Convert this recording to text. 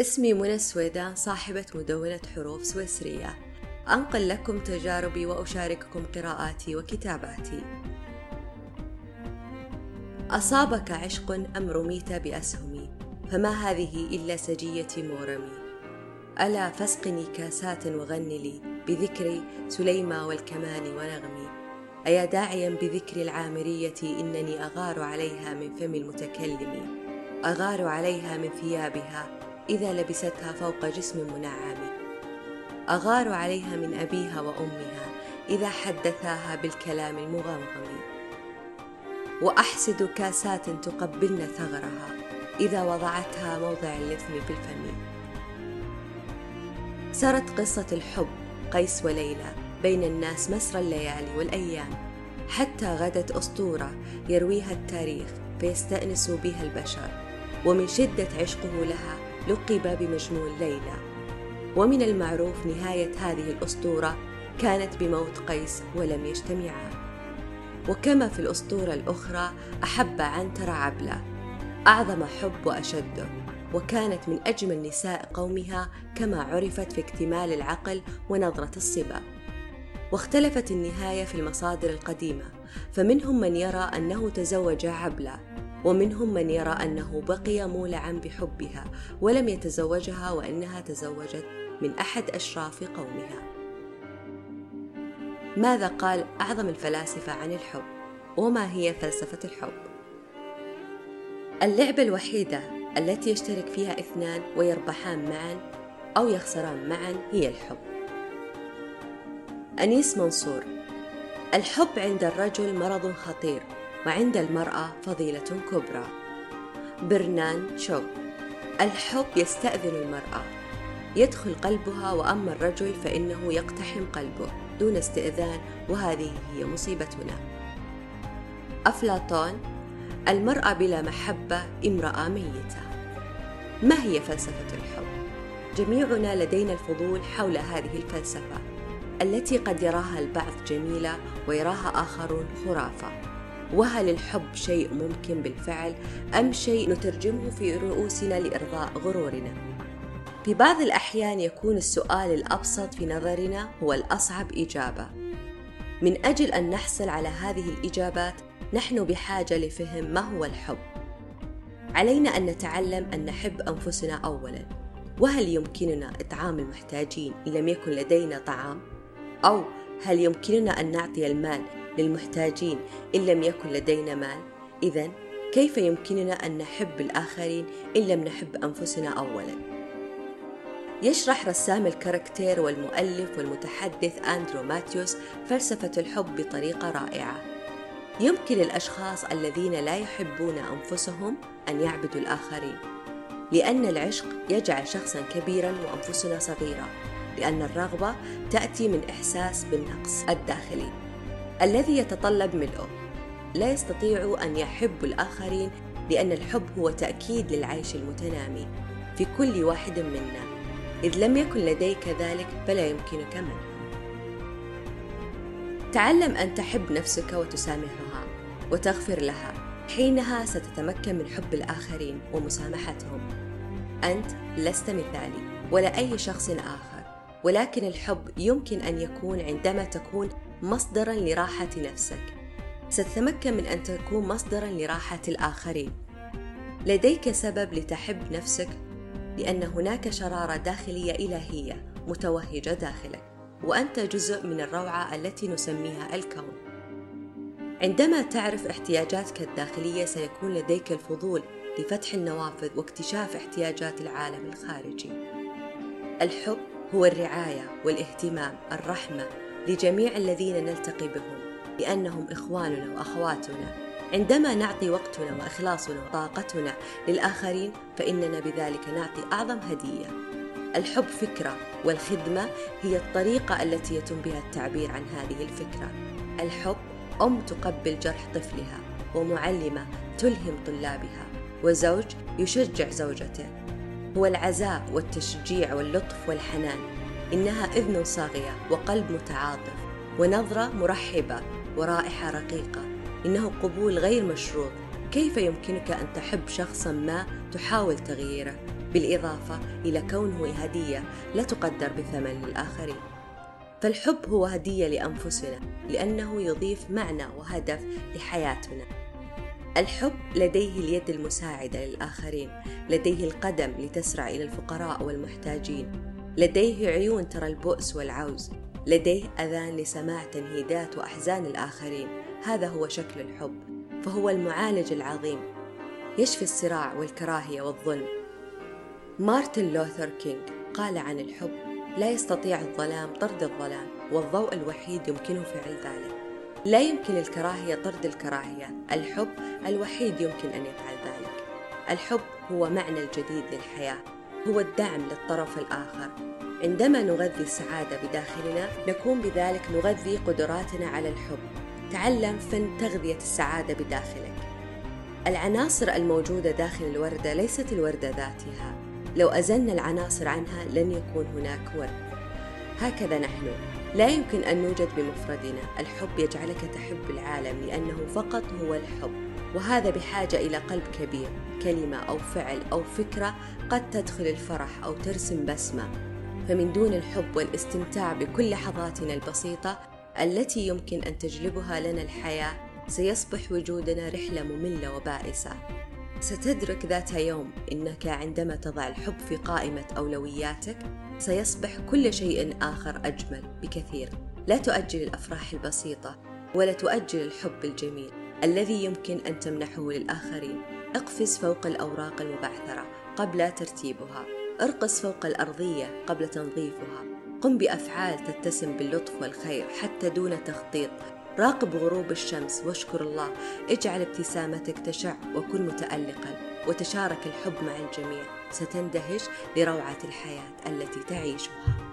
اسمي منى السويدان صاحبة مدونة حروف سويسرية. أنقل لكم تجاربي وأشارككم قراءاتي وكتاباتي. أصابك عشق أم رميت بأسهمي؟ فما هذه إلا سجية مورمي. ألا فاسقني كاسات وغن لي بذكر سليمى والكمان ونغمي. أيا داعيا بذكر العامرية إنني أغار عليها من فم المتكلم. أغار عليها من ثيابها. إذا لبستها فوق جسم منعم. أغار عليها من أبيها وأمها إذا حدثاها بالكلام المغمغم. وأحسد كاسات تقبلن ثغرها إذا وضعتها موضع اللثم بالفم. سرت قصة الحب قيس وليلى بين الناس مسرى الليالي والأيام. حتى غدت أسطورة يرويها التاريخ فيستأنس بها البشر. ومن شدة عشقه لها لقب بمجنون ليلى. ومن المعروف نهاية هذه الأسطورة كانت بموت قيس ولم يجتمعا. وكما في الأسطورة الأخرى أحب عنتر عبلة. أعظم حب وأشده وكانت من أجمل نساء قومها كما عرفت في اكتمال العقل ونظرة الصبا. واختلفت النهاية في المصادر القديمة. فمنهم من يرى أنه تزوج عبلة. ومنهم من يرى أنه بقي مولعا بحبها ولم يتزوجها وأنها تزوجت من أحد أشراف قومها. ماذا قال أعظم الفلاسفة عن الحب؟ وما هي فلسفة الحب؟ اللعبة الوحيدة التي يشترك فيها اثنان ويربحان معا أو يخسران معا هي الحب. أنيس منصور. الحب عند الرجل مرض خطير وعند المرأة فضيلة كبرى. برنان شو الحب يستأذن المرأة. يدخل قلبها وأما الرجل فإنه يقتحم قلبه دون استئذان وهذه هي مصيبتنا. أفلاطون. المرأة بلا محبة امرأة ميتة. ما هي فلسفة الحب؟ جميعنا لدينا الفضول حول هذه الفلسفة التي قد يراها البعض جميلة ويراها آخرون خرافة. وهل الحب شيء ممكن بالفعل أم شيء نترجمه في رؤوسنا لإرضاء غرورنا؟ في بعض الأحيان يكون السؤال الأبسط في نظرنا هو الأصعب إجابة. من أجل أن نحصل على هذه الإجابات، نحن بحاجة لفهم ما هو الحب. علينا أن نتعلم أن نحب أنفسنا أولاً، وهل يمكننا إطعام المحتاجين إن لم يكن لدينا طعام؟ أو هل يمكننا أن نعطي المال للمحتاجين إن لم يكن لدينا مال؟ إذا كيف يمكننا أن نحب الآخرين إن لم نحب أنفسنا أولاً؟ يشرح رسام الكاركتير والمؤلف والمتحدث أندرو ماتيوس فلسفة الحب بطريقة رائعة يمكن للأشخاص الذين لا يحبون أنفسهم أن يعبدوا الآخرين لأن العشق يجعل شخصا كبيرا وأنفسنا صغيرة لأن الرغبة تأتي من إحساس بالنقص الداخلي الذي يتطلب ملئه لا يستطيع أن يحبوا الآخرين لأن الحب هو تأكيد للعيش المتنامي في كل واحد منا. إذ لم يكن لديك ذلك فلا يمكنك منه. تعلم أن تحب نفسك وتسامحها وتغفر لها. حينها ستتمكن من حب الآخرين ومسامحتهم. أنت لست مثالي ولا أي شخص آخر ولكن الحب يمكن أن يكون عندما تكون مصدرا لراحة نفسك. ستتمكن من أن تكون مصدرا لراحة الآخرين. لديك سبب لتحب نفسك لأن هناك شرارة داخلية إلهية متوهجة داخلك وأنت جزء من الروعة التي نسميها الكون. عندما تعرف احتياجاتك الداخلية سيكون لديك الفضول لفتح النوافذ واكتشاف احتياجات العالم الخارجي. الحب هو الرعاية والاهتمام الرحمة لجميع الذين نلتقي بهم لأنهم إخواننا وأخواتنا. عندما نعطي وقتنا وإخلاصنا وطاقتنا للآخرين فإننا بذلك نعطي أعظم هدية. الحب فكرة والخدمة هي الطريقة التي يتم بها التعبير عن هذه الفكرة. الحب أم تقبل جرح طفلها ومعلمة تلهم طلابها وزوج يشجع زوجته. هو العزاء والتشجيع واللطف والحنان. إنها إذن صاغية وقلب متعاطف ونظرة مرحبة ورائحة رقيقة. إنه قبول غير مشروط. كيف يمكنك أن تحب شخصا ما تحاول تغييره؟ بالإضافة إلى كونه هدية لا تقدر بثمن للآخرين فالحب هو هدية لأنفسنا لأنه يضيف معنى وهدف لحياتنا. الحب لديه اليد المساعدة للآخرين لديه القدم لتسرع إلى الفقراء والمحتاجين. لديه عيون ترى البؤس والعوز لديه أذان لسماع تنهيدات وأحزان الآخرين. هذا هو شكل الحب فهو المعالج العظيم. يشفي الصراع والكراهية والظلم. مارتن لوثر كينج قال عن الحب لا يستطيع الظلام طرد الظلام والضوء الوحيد يمكنه فعل ذلك. لا يمكن الكراهية طرد الكراهية الحب الوحيد يمكن أن يفعل ذلك. الحب هو معنى الجديد للحياة. هو الدعم للطرف الآخر. عندما نغذي السعادة بداخلنا نكون بذلك نغذي قدراتنا على الحب. تعلم فن تغذية السعادة بداخلك. العناصر الموجودة داخل الوردة ليست الوردة ذاتها. لو أزلنا العناصر عنها لن يكون هناك ورد. هكذا نحن. لا يمكن أن نوجد بمفردنا. الحب يجعلك تحب العالم لأنه فقط هو الحب. وهذا بحاجة إلى قلب كبير كلمة أو فعل أو فكرة قد تدخل الفرح أو ترسم بسمة. فمن دون الحب والاستمتاع بكل لحظاتنا البسيطة التي يمكن أن تجلبها لنا الحياة سيصبح وجودنا رحلة مملة وبائسة. ستدرك ذات يوم إنك عندما تضع الحب في قائمة أولوياتك سيصبح كل شيء آخر أجمل بكثير. لا تؤجل الأفراح البسيطة ولا تؤجل الحب الجميل. الذي يمكن أن تمنحه للآخرين. اقفز فوق الأوراق المبعثرة قبل ترتيبها. ارقص فوق الأرضية قبل تنظيفها. قم بأفعال تتسم باللطف والخير حتى دون تخطيط. راقب غروب الشمس واشكر الله. اجعل ابتسامتك تشع وكن متألقا وتشارك الحب مع الجميع. ستندهش لروعة الحياة التي تعيشها.